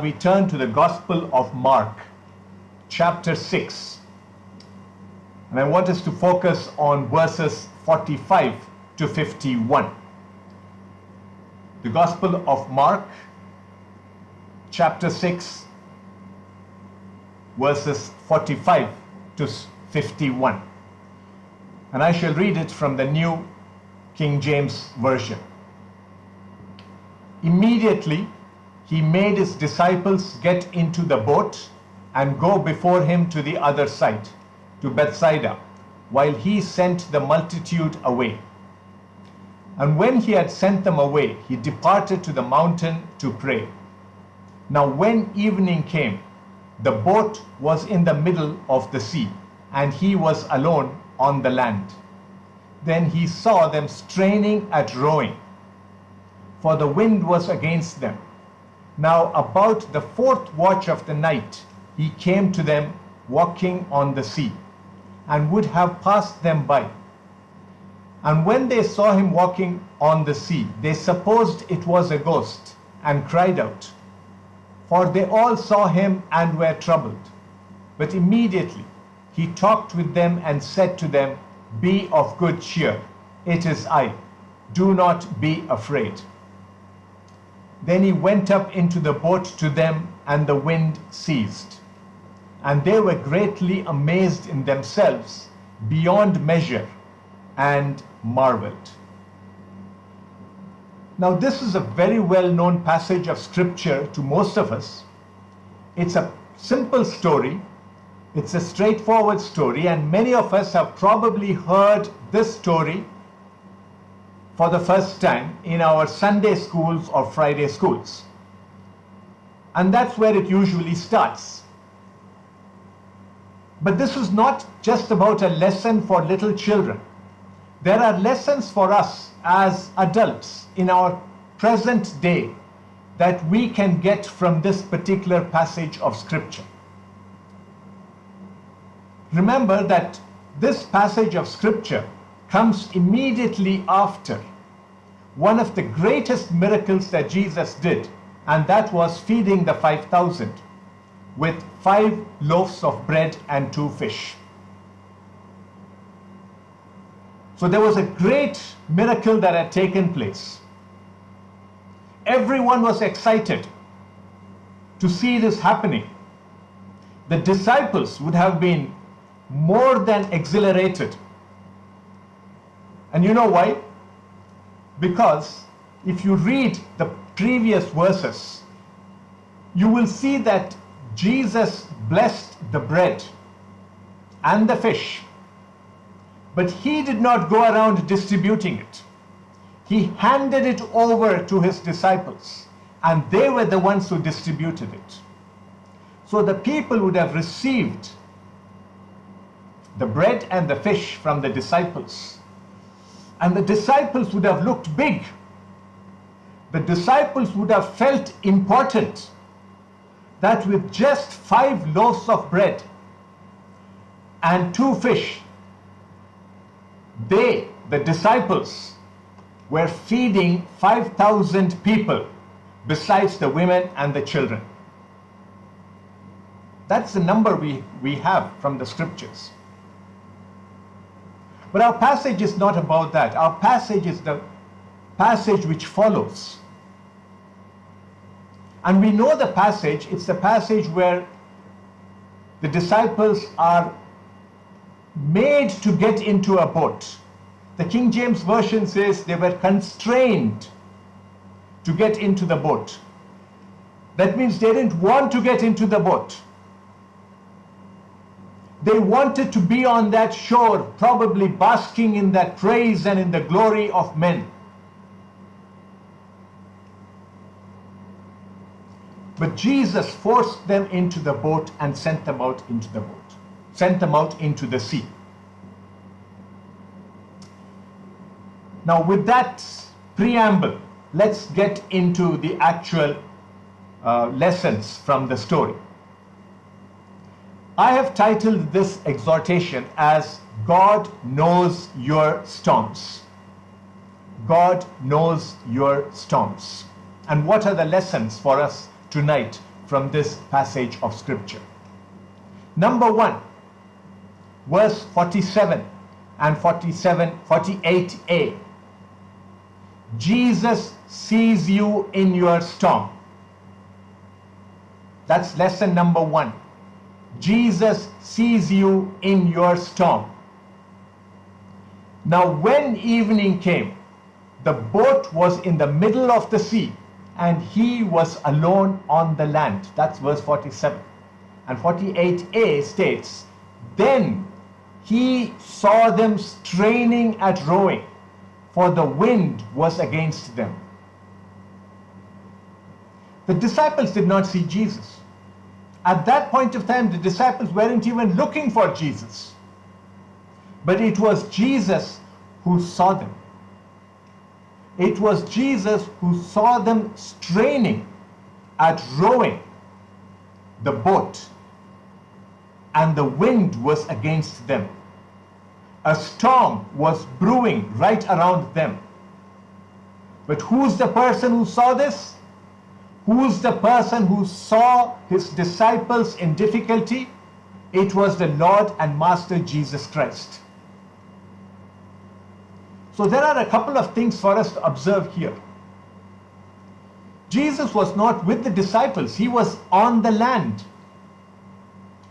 we turn to the Gospel of Mark, chapter 6. And I want us to focus on verses 45 to 51. The Gospel of Mark, chapter 6, verses 45 to 51. And I shall read it from the New King James Version. Immediately, he made his disciples get into the boat and go before him to the other side, to Bethsaida, while he sent the multitude away. And when he had sent them away, he departed to the mountain to pray. Now, when evening came, the boat was in the middle of the sea, and he was alone on the land. Then he saw them straining at rowing, for the wind was against them. Now, about the fourth watch of the night, he came to them walking on the sea, and would have passed them by. And when they saw him walking on the sea, they supposed it was a ghost, and cried out. For they all saw him and were troubled. But immediately he talked with them and said to them, Be of good cheer, it is I. Do not be afraid. Then he went up into the boat to them, and the wind ceased. And they were greatly amazed in themselves beyond measure and marveled. Now, this is a very well known passage of scripture to most of us. It's a simple story, it's a straightforward story, and many of us have probably heard this story for the first time in our Sunday schools or Friday schools. And that's where it usually starts. But this is not just about a lesson for little children. There are lessons for us as adults in our present day that we can get from this particular passage of Scripture. Remember that this passage of Scripture comes immediately after one of the greatest miracles that Jesus did, and that was feeding the 5,000 with five loaves of bread and two fish. So there was a great miracle that had taken place. Everyone was excited to see this happening. The disciples would have been more than exhilarated. And you know why? Because if you read the previous verses, you will see that Jesus blessed the bread and the fish, but he did not go around distributing it. He handed it over to his disciples, and they were the ones who distributed it. So the people would have received the bread and the fish from the disciples. And the disciples would have looked big. The disciples would have felt important that with just five loaves of bread and two fish, they, the disciples, were feeding 5,000 people besides the women and the children. That's the number we, we have from the scriptures. But our passage is not about that. Our passage is the passage which follows. And we know the passage, it's the passage where the disciples are made to get into a boat. The King James Version says they were constrained to get into the boat. That means they didn't want to get into the boat. They wanted to be on that shore, probably basking in that praise and in the glory of men. But Jesus forced them into the boat and sent them out into the boat, sent them out into the sea. Now, with that preamble, let's get into the actual uh, lessons from the story. I have titled this exhortation as God knows your storms. God knows your storms. And what are the lessons for us tonight from this passage of scripture. Number one, verse 47 and 47, 48a. Jesus sees you in your storm. That's lesson number one. Jesus sees you in your storm. Now, when evening came, the boat was in the middle of the sea, and he was alone on the land. That's verse 47. And 48a states, Then he saw them straining at rowing, for the wind was against them. The disciples did not see Jesus. At that point of time, the disciples weren't even looking for Jesus. But it was Jesus who saw them. It was Jesus who saw them straining at rowing the boat, and the wind was against them. A storm was brewing right around them. But who's the person who saw this? Who's the person who saw his disciples in difficulty? It was the Lord and Master Jesus Christ. So there are a couple of things for us to observe here. Jesus was not with the disciples, he was on the land.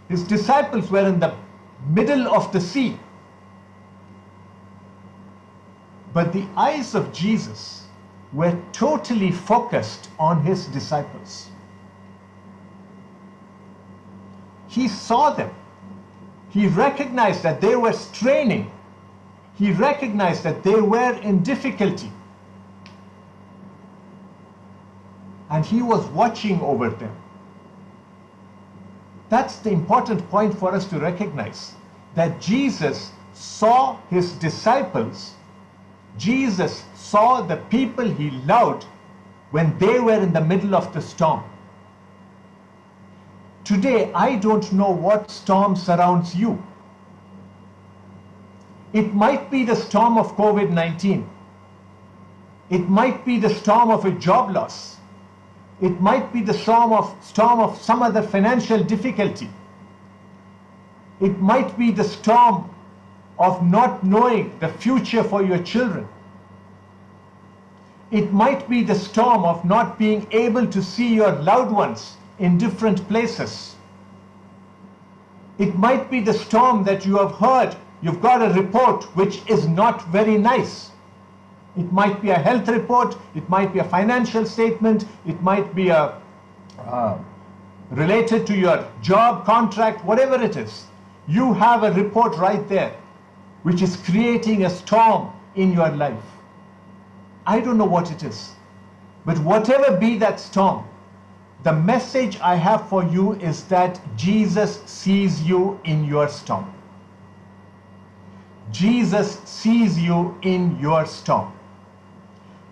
His disciples were in the middle of the sea. But the eyes of Jesus were totally focused on his disciples. He saw them. He recognized that they were straining. He recognized that they were in difficulty. And he was watching over them. That's the important point for us to recognize that Jesus saw his disciples. Jesus saw the people he loved when they were in the middle of the storm. Today, I don't know what storm surrounds you. It might be the storm of COVID 19. It might be the storm of a job loss. It might be the storm of, storm of some other financial difficulty. It might be the storm of not knowing the future for your children. It might be the storm of not being able to see your loved ones in different places. It might be the storm that you have heard. You've got a report which is not very nice. It might be a health report, it might be a financial statement, it might be a uh, related to your job contract, whatever it is. You have a report right there which is creating a storm in your life. I don't know what it is. But whatever be that storm, the message I have for you is that Jesus sees you in your storm. Jesus sees you in your storm.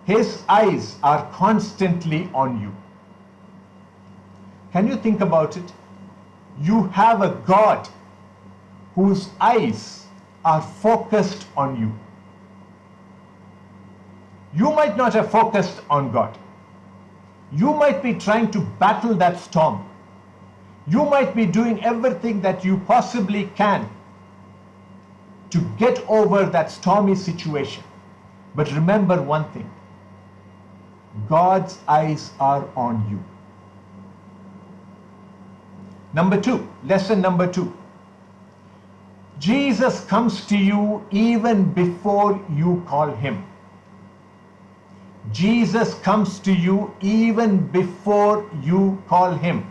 His eyes are constantly on you. Can you think about it? You have a God whose eyes are focused on you. You might not have focused on God. You might be trying to battle that storm. You might be doing everything that you possibly can to get over that stormy situation. But remember one thing God's eyes are on you. Number two, lesson number two. Jesus comes to you even before you call him. Jesus comes to you even before you call him.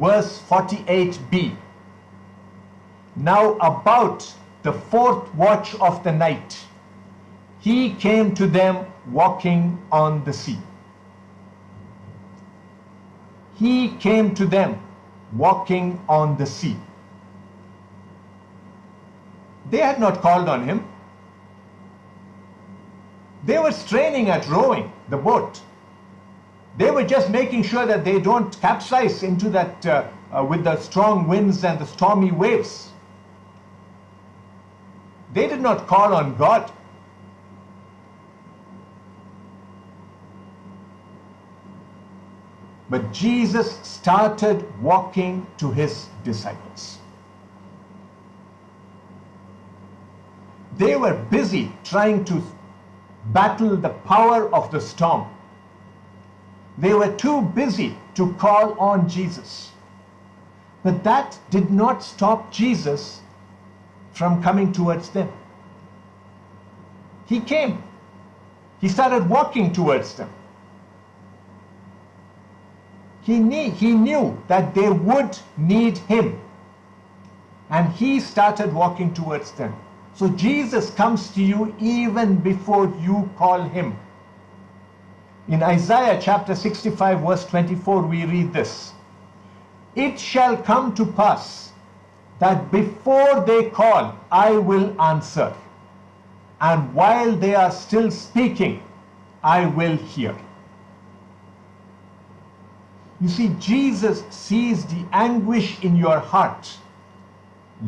Verse 48b. Now, about the fourth watch of the night, he came to them walking on the sea. He came to them walking on the sea. They had not called on him. They were straining at rowing the boat. They were just making sure that they don't capsize into that uh, uh, with the strong winds and the stormy waves. They did not call on God. But Jesus started walking to his disciples. They were busy trying to battle the power of the storm. They were too busy to call on Jesus. But that did not stop Jesus from coming towards them. He came. He started walking towards them. He knew, he knew that they would need him. And he started walking towards them. So Jesus comes to you even before you call him. In Isaiah chapter 65, verse 24, we read this It shall come to pass that before they call, I will answer. And while they are still speaking, I will hear. You see, Jesus sees the anguish in your heart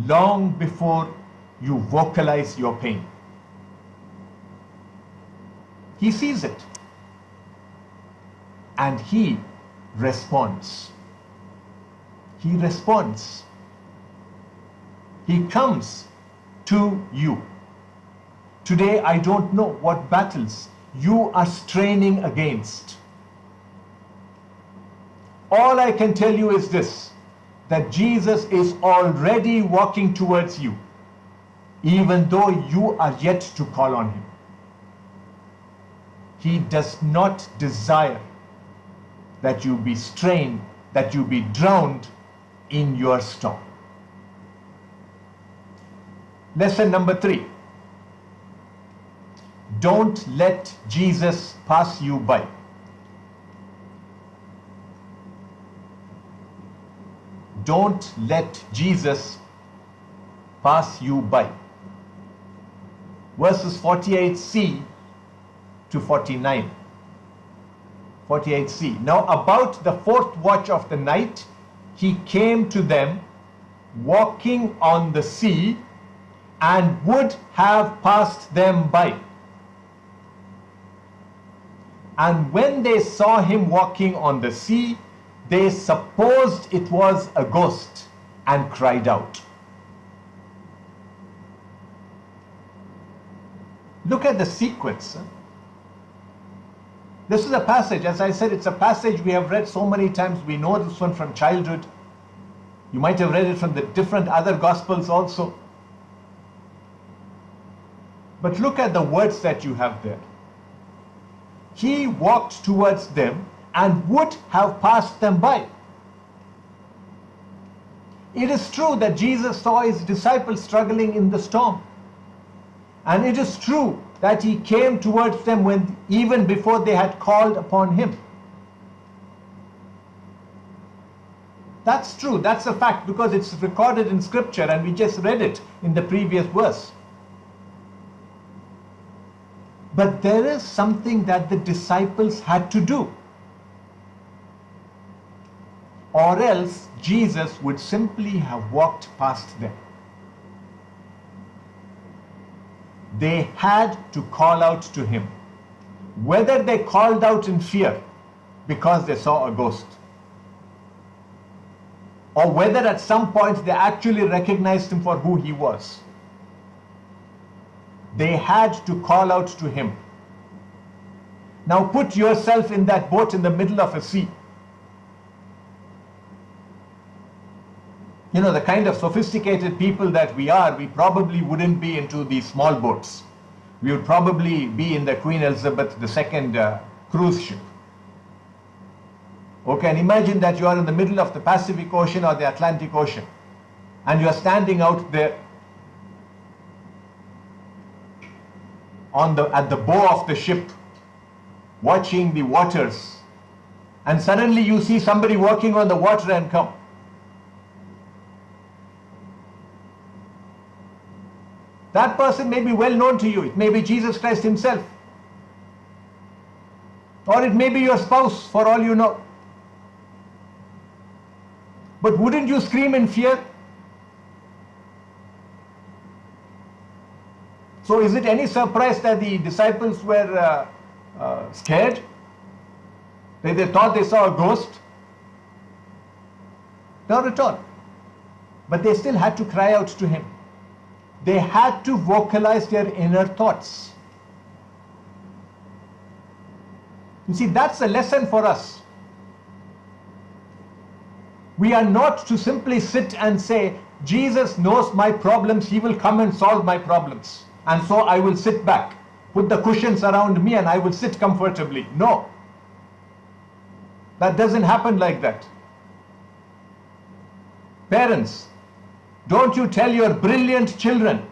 long before you vocalize your pain. He sees it. And he responds. He responds. He comes to you. Today, I don't know what battles you are straining against. All I can tell you is this that Jesus is already walking towards you, even though you are yet to call on him. He does not desire that you be strained, that you be drowned in your storm. Lesson number three don't let Jesus pass you by. Don't let Jesus pass you by. Verses 48c to 49. 48c. Now, about the fourth watch of the night, he came to them walking on the sea and would have passed them by. And when they saw him walking on the sea, they supposed it was a ghost and cried out. Look at the sequence. This is a passage, as I said, it's a passage we have read so many times. We know this one from childhood. You might have read it from the different other gospels also. But look at the words that you have there. He walked towards them and would have passed them by. It is true that Jesus saw his disciples struggling in the storm. And it is true that he came towards them when even before they had called upon him. That's true, that's a fact because it's recorded in scripture and we just read it in the previous verse. But there is something that the disciples had to do. Or else Jesus would simply have walked past them. They had to call out to him. Whether they called out in fear because they saw a ghost, or whether at some point they actually recognized him for who he was they had to call out to him. Now put yourself in that boat in the middle of a sea. You know, the kind of sophisticated people that we are, we probably wouldn't be into these small boats. We would probably be in the Queen Elizabeth II uh, cruise ship. Okay, and imagine that you are in the middle of the Pacific Ocean or the Atlantic Ocean and you are standing out there on the, at the bow of the ship, watching the waters, and suddenly you see somebody walking on the water and come. That person may be well known to you. It may be Jesus Christ himself. Or it may be your spouse, for all you know. But wouldn't you scream in fear? So is it any surprise that the disciples were uh, uh, scared? That they thought they saw a ghost. Not at all. But they still had to cry out to him. They had to vocalize their inner thoughts. You see, that's a lesson for us. We are not to simply sit and say, Jesus knows my problems, he will come and solve my problems. And so I will sit back, put the cushions around me, and I will sit comfortably. No. That doesn't happen like that. Parents, don't you tell your brilliant children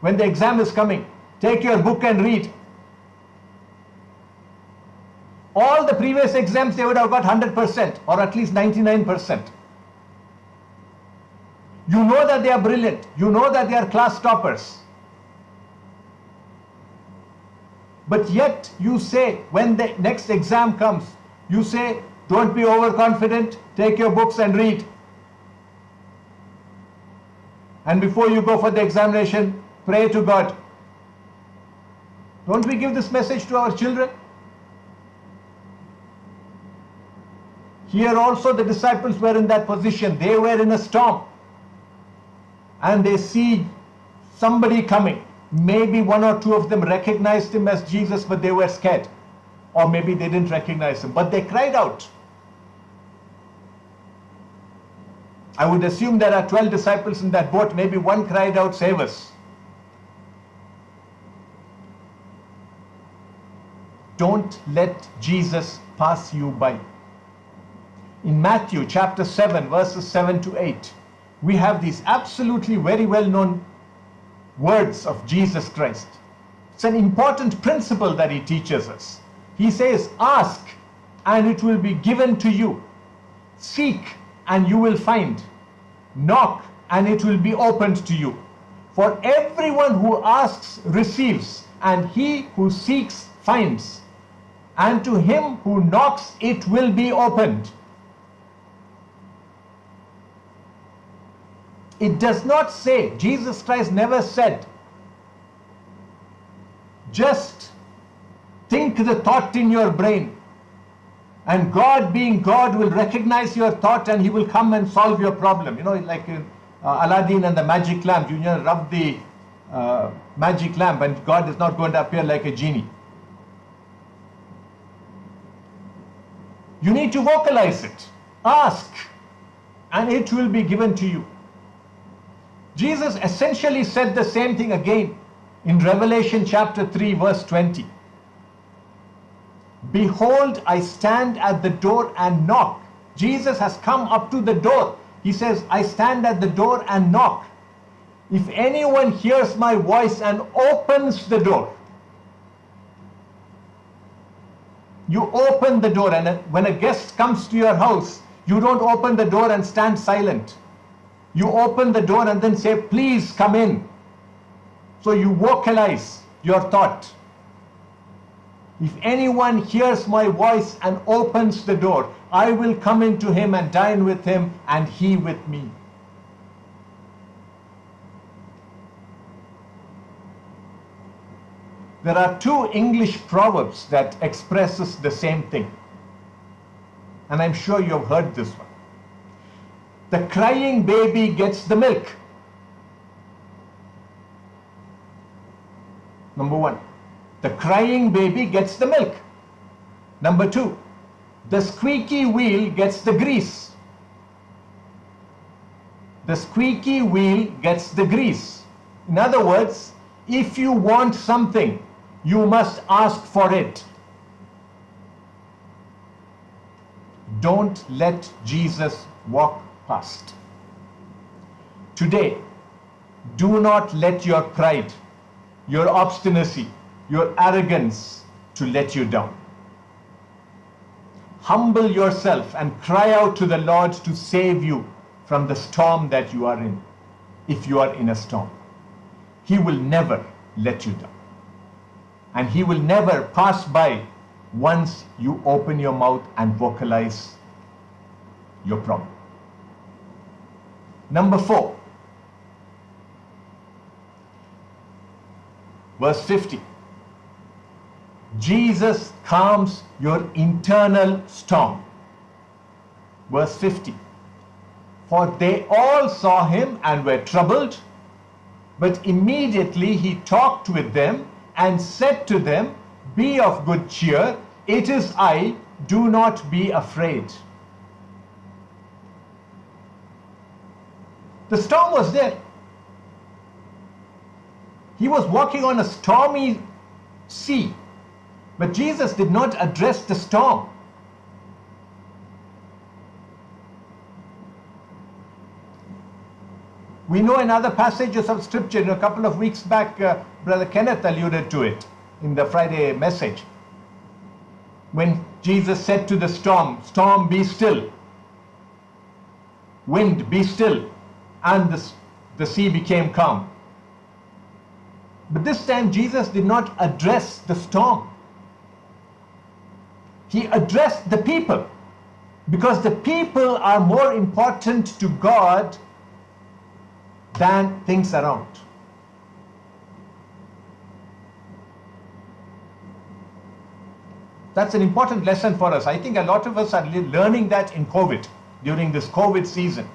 when the exam is coming, take your book and read. All the previous exams they would have got 100% or at least 99%. You know that they are brilliant. You know that they are class toppers. But yet you say, when the next exam comes, you say, don't be overconfident, take your books and read. And before you go for the examination, pray to God. Don't we give this message to our children? Here also the disciples were in that position. They were in a storm. And they see somebody coming. Maybe one or two of them recognized him as Jesus, but they were scared. Or maybe they didn't recognize him. But they cried out. I would assume there are 12 disciples in that boat. Maybe one cried out, Save us. Don't let Jesus pass you by. In Matthew chapter 7, verses 7 to 8, we have these absolutely very well known words of Jesus Christ. It's an important principle that he teaches us. He says, Ask and it will be given to you. Seek and you will find. Knock and it will be opened to you. For everyone who asks receives, and he who seeks finds. And to him who knocks it will be opened. It does not say, Jesus Christ never said, just think the thought in your brain. And God, being God, will recognize your thought and He will come and solve your problem. You know, like uh, Aladdin and the magic lamp, you know, rub the uh, magic lamp and God is not going to appear like a genie. You need to vocalize it. Ask, and it will be given to you. Jesus essentially said the same thing again in Revelation chapter 3, verse 20. Behold, I stand at the door and knock. Jesus has come up to the door. He says, I stand at the door and knock. If anyone hears my voice and opens the door, you open the door, and when a guest comes to your house, you don't open the door and stand silent. You open the door and then say, please come in. So you vocalize your thought. If anyone hears my voice and opens the door, I will come into him and dine with him and he with me. There are two English proverbs that expresses the same thing. And I'm sure you've heard this one. The crying baby gets the milk. Number one, the crying baby gets the milk. Number two, the squeaky wheel gets the grease. The squeaky wheel gets the grease. In other words, if you want something, you must ask for it. Don't let Jesus walk past. Today, do not let your pride, your obstinacy, your arrogance to let you down. Humble yourself and cry out to the Lord to save you from the storm that you are in, if you are in a storm. He will never let you down. And He will never pass by once you open your mouth and vocalize your problem. Number four, verse 50. Jesus calms your internal storm. Verse 50. For they all saw him and were troubled. But immediately he talked with them and said to them, Be of good cheer, it is I, do not be afraid. The storm was there. He was walking on a stormy sea. But Jesus did not address the storm. We know in other passages of scripture, a couple of weeks back, uh, Brother Kenneth alluded to it in the Friday message. When Jesus said to the storm, Storm, be still. Wind, be still. And the, the sea became calm. But this time, Jesus did not address the storm. He addressed the people because the people are more important to God than things around. That's an important lesson for us. I think a lot of us are learning that in COVID, during this COVID season,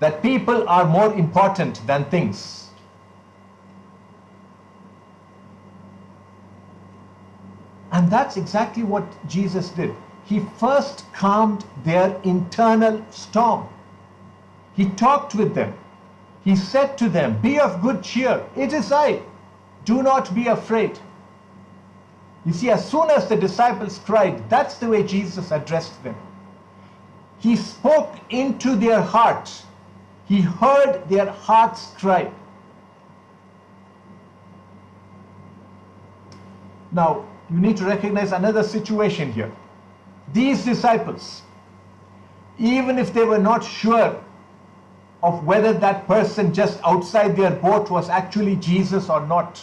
that people are more important than things. And that's exactly what Jesus did. He first calmed their internal storm. He talked with them. He said to them, Be of good cheer. It is I. Do not be afraid. You see, as soon as the disciples cried, that's the way Jesus addressed them. He spoke into their hearts. He heard their hearts cry. Now, you need to recognize another situation here. These disciples, even if they were not sure of whether that person just outside their boat was actually Jesus or not,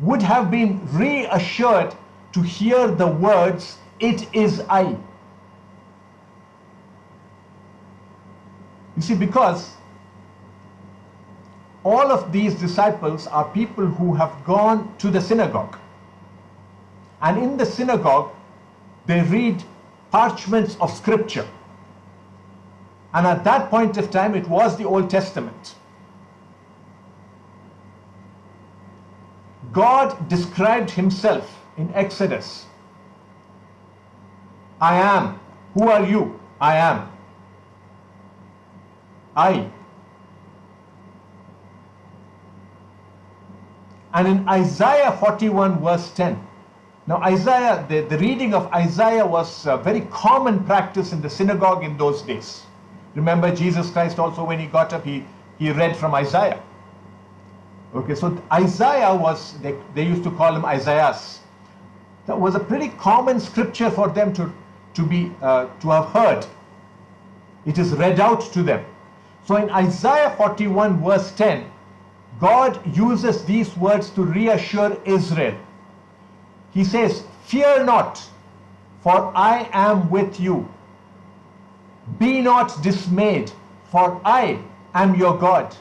would have been reassured to hear the words, It is I. You see, because all of these disciples are people who have gone to the synagogue. And in the synagogue, they read parchments of scripture. And at that point of time, it was the Old Testament. God described himself in Exodus. I am. Who are you? I am. I. And in Isaiah 41 verse 10, now, Isaiah, the, the reading of Isaiah was a very common practice in the synagogue in those days. Remember, Jesus Christ also, when he got up, he, he read from Isaiah. Okay, so Isaiah was, they, they used to call him Esaias. That was a pretty common scripture for them to, to, be, uh, to have heard. It is read out to them. So in Isaiah 41 verse 10, God uses these words to reassure Israel he says, Fear not, for I am with you. Be not dismayed, for I am your God.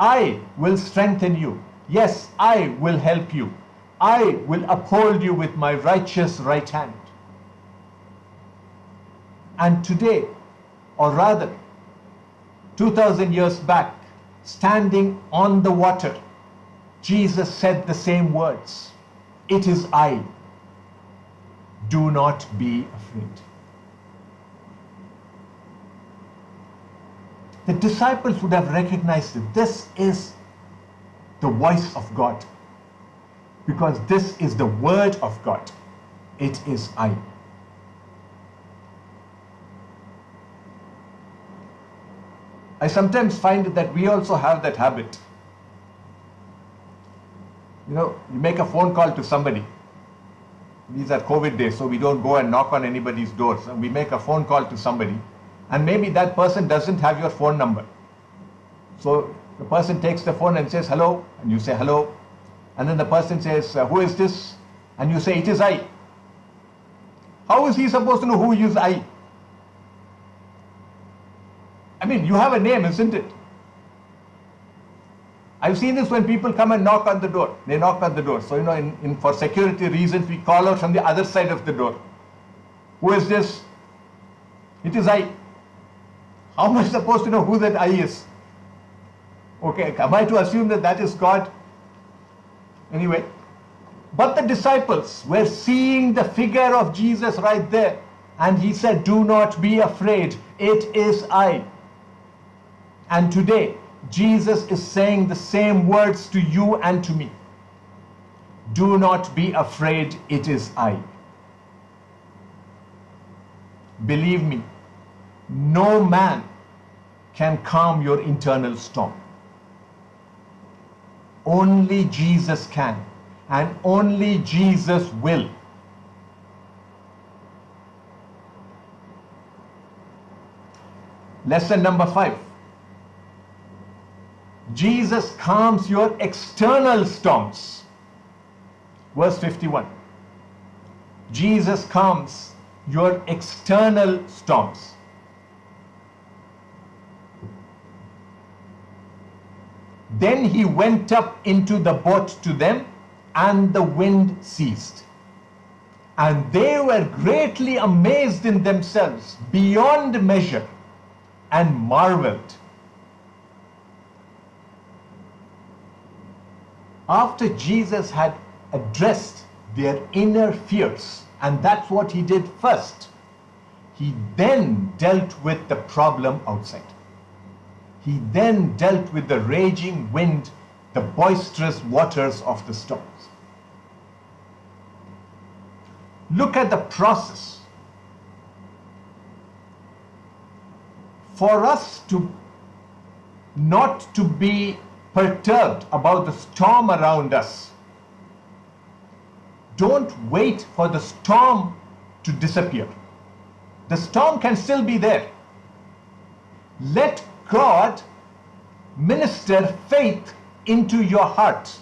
I will strengthen you. Yes, I will help you. I will uphold you with my righteous right hand. And today, or rather, 2000 years back, standing on the water, Jesus said the same words. It is I. Do not be afraid. The disciples would have recognized that this is the voice of God because this is the word of God. It is I. I sometimes find that we also have that habit you know, you make a phone call to somebody. These are COVID days, so we don't go and knock on anybody's doors. We make a phone call to somebody, and maybe that person doesn't have your phone number. So the person takes the phone and says hello, and you say hello, and then the person says, uh, Who is this? And you say, It is I. How is he supposed to know who is I? I mean, you have a name, isn't it? I've seen this when people come and knock on the door. They knock on the door. So, you know, in, in, for security reasons, we call out from the other side of the door. Who is this? It is I. How am I supposed to know who that I is? Okay, am I to assume that that is God? Anyway, but the disciples were seeing the figure of Jesus right there. And he said, Do not be afraid, it is I. And today, Jesus is saying the same words to you and to me. Do not be afraid, it is I. Believe me, no man can calm your internal storm. Only Jesus can, and only Jesus will. Lesson number five. Jesus calms your external storms. Verse 51. Jesus calms your external storms. Then he went up into the boat to them, and the wind ceased. And they were greatly amazed in themselves beyond measure and marveled. After Jesus had addressed their inner fears, and that's what he did first, he then dealt with the problem outside. He then dealt with the raging wind, the boisterous waters of the storms. Look at the process. For us to not to be perturbed about the storm around us, don't wait for the storm to disappear. The storm can still be there. Let God minister faith into your heart.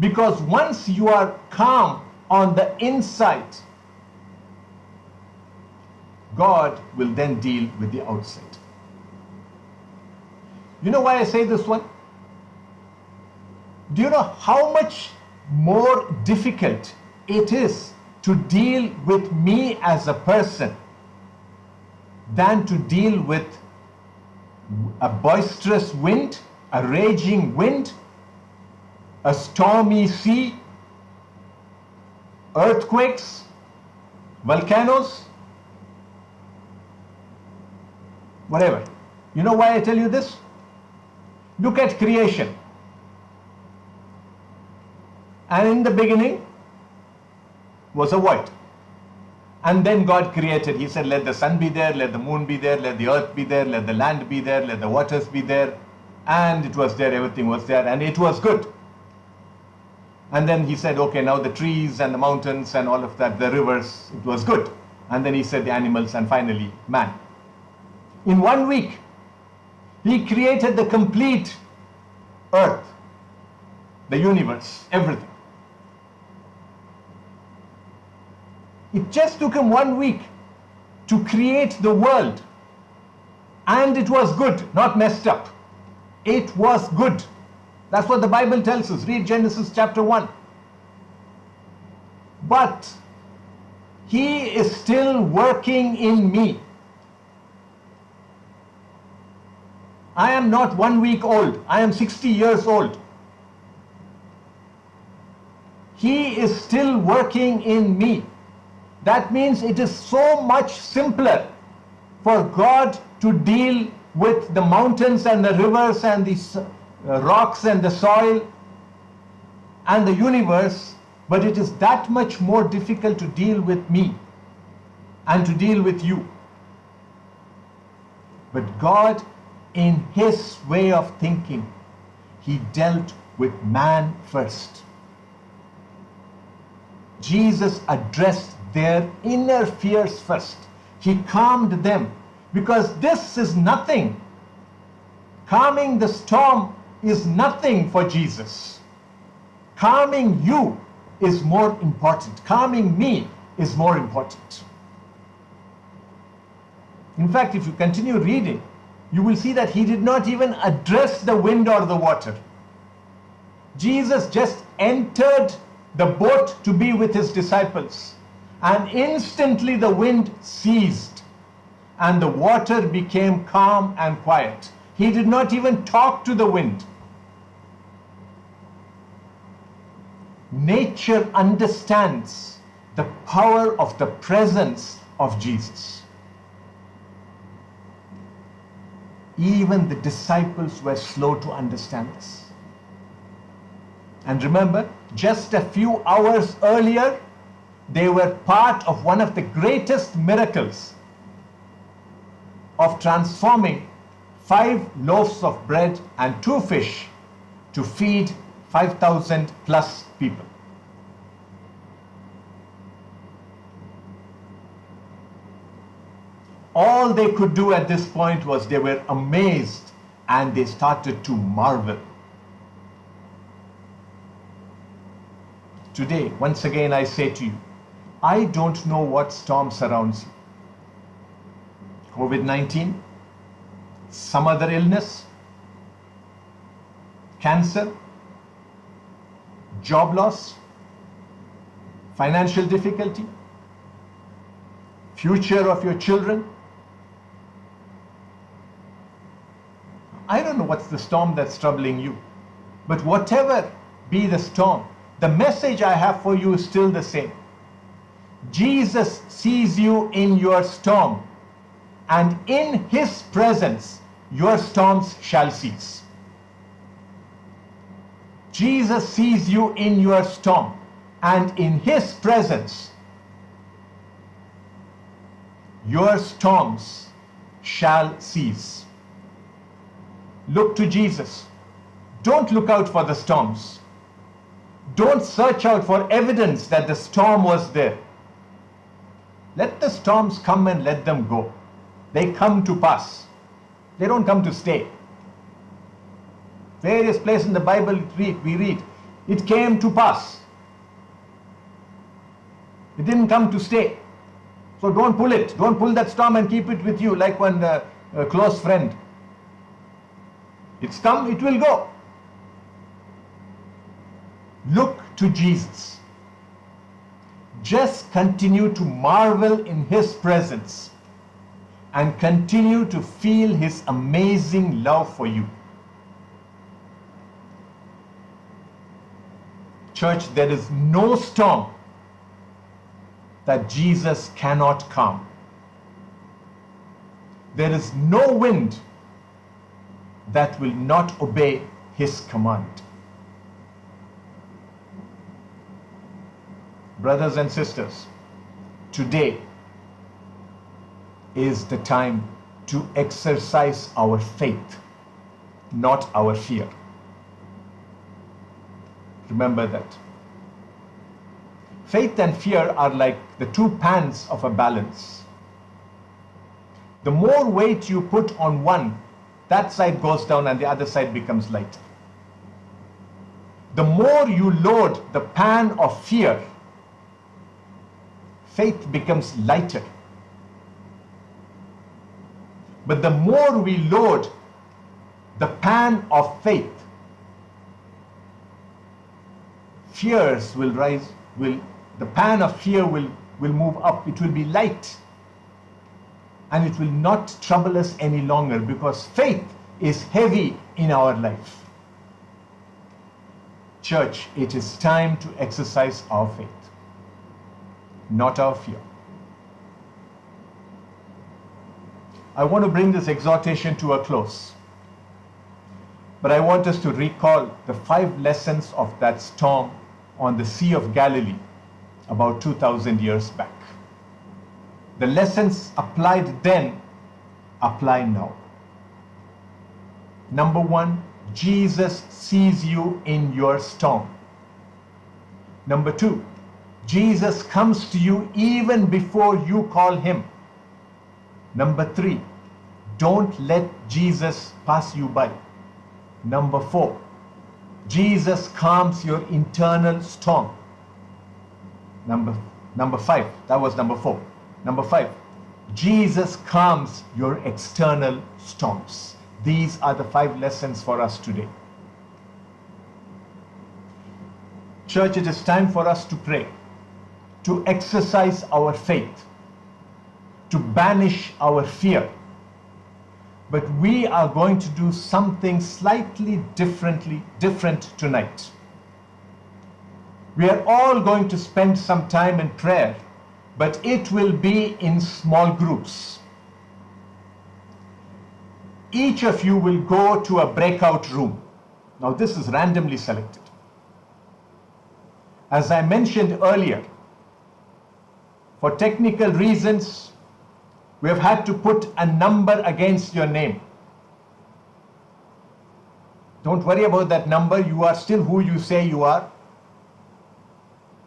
Because once you are calm on the inside, God will then deal with the outside. You know why I say this one? Do you know how much more difficult it is to deal with me as a person than to deal with a boisterous wind, a raging wind, a stormy sea, earthquakes, volcanoes, whatever. You know why I tell you this? Look at creation. And in the beginning was a void. And then God created. He said, let the sun be there, let the moon be there, let the earth be there, let the land be there, let the waters be there. And it was there, everything was there, and it was good. And then he said, okay, now the trees and the mountains and all of that, the rivers, it was good. And then he said the animals and finally man. In one week, he created the complete earth, the universe, everything. It just took him one week to create the world. And it was good, not messed up. It was good. That's what the Bible tells us. Read Genesis chapter 1. But he is still working in me. I am not one week old. I am 60 years old. He is still working in me. That means it is so much simpler for God to deal with the mountains and the rivers and the uh, rocks and the soil and the universe, but it is that much more difficult to deal with me and to deal with you. But God, in His way of thinking, He dealt with man first. Jesus addressed their inner fears first. He calmed them because this is nothing. Calming the storm is nothing for Jesus. Calming you is more important. Calming me is more important. In fact, if you continue reading, you will see that he did not even address the wind or the water. Jesus just entered the boat to be with his disciples and instantly the wind ceased and the water became calm and quiet. He did not even talk to the wind. Nature understands the power of the presence of Jesus. Even the disciples were slow to understand this. And remember, just a few hours earlier, they were part of one of the greatest miracles of transforming five loaves of bread and two fish to feed 5,000 plus people. All they could do at this point was they were amazed and they started to marvel. Today, once again, I say to you, I don't know what storm surrounds you. COVID 19, some other illness, cancer, job loss, financial difficulty, future of your children. I don't know what's the storm that's troubling you, but whatever be the storm, the message I have for you is still the same. Jesus sees you in your storm, and in his presence, your storms shall cease. Jesus sees you in your storm, and in his presence, your storms shall cease. Look to Jesus. Don't look out for the storms. Don't search out for evidence that the storm was there. Let the storms come and let them go. They come to pass. They don't come to stay. Various places in the Bible we read, it came to pass. It didn't come to stay. So don't pull it. Don't pull that storm and keep it with you like one uh, close friend. It's come, it will go. Look to Jesus. Just continue to marvel in His presence and continue to feel His amazing love for you. Church, there is no storm that Jesus cannot calm. There is no wind that will not obey His command. Brothers and sisters, today is the time to exercise our faith, not our fear. Remember that. Faith and fear are like the two pans of a balance. The more weight you put on one, that side goes down and the other side becomes lighter. The more you load the pan of fear, faith becomes lighter. But the more we load the pan of faith, fears will rise, will the pan of fear will, will move up, it will be light. And it will not trouble us any longer because faith is heavy in our life. Church, it is time to exercise our faith, not our fear. I want to bring this exhortation to a close. But I want us to recall the five lessons of that storm on the Sea of Galilee about 2,000 years back. The lessons applied then apply now. Number one, Jesus sees you in your storm. Number two, Jesus comes to you even before you call him. Number three, don't let Jesus pass you by. Number four, Jesus calms your internal storm. Number, number five, that was number four. Number five, Jesus calms your external storms. These are the five lessons for us today. Church, it is time for us to pray, to exercise our faith, to banish our fear. But we are going to do something slightly differently different tonight. We are all going to spend some time in prayer, but it will be in small groups. Each of you will go to a breakout room. Now, this is randomly selected. As I mentioned earlier, for technical reasons, we have had to put a number against your name. Don't worry about that number. You are still who you say you are.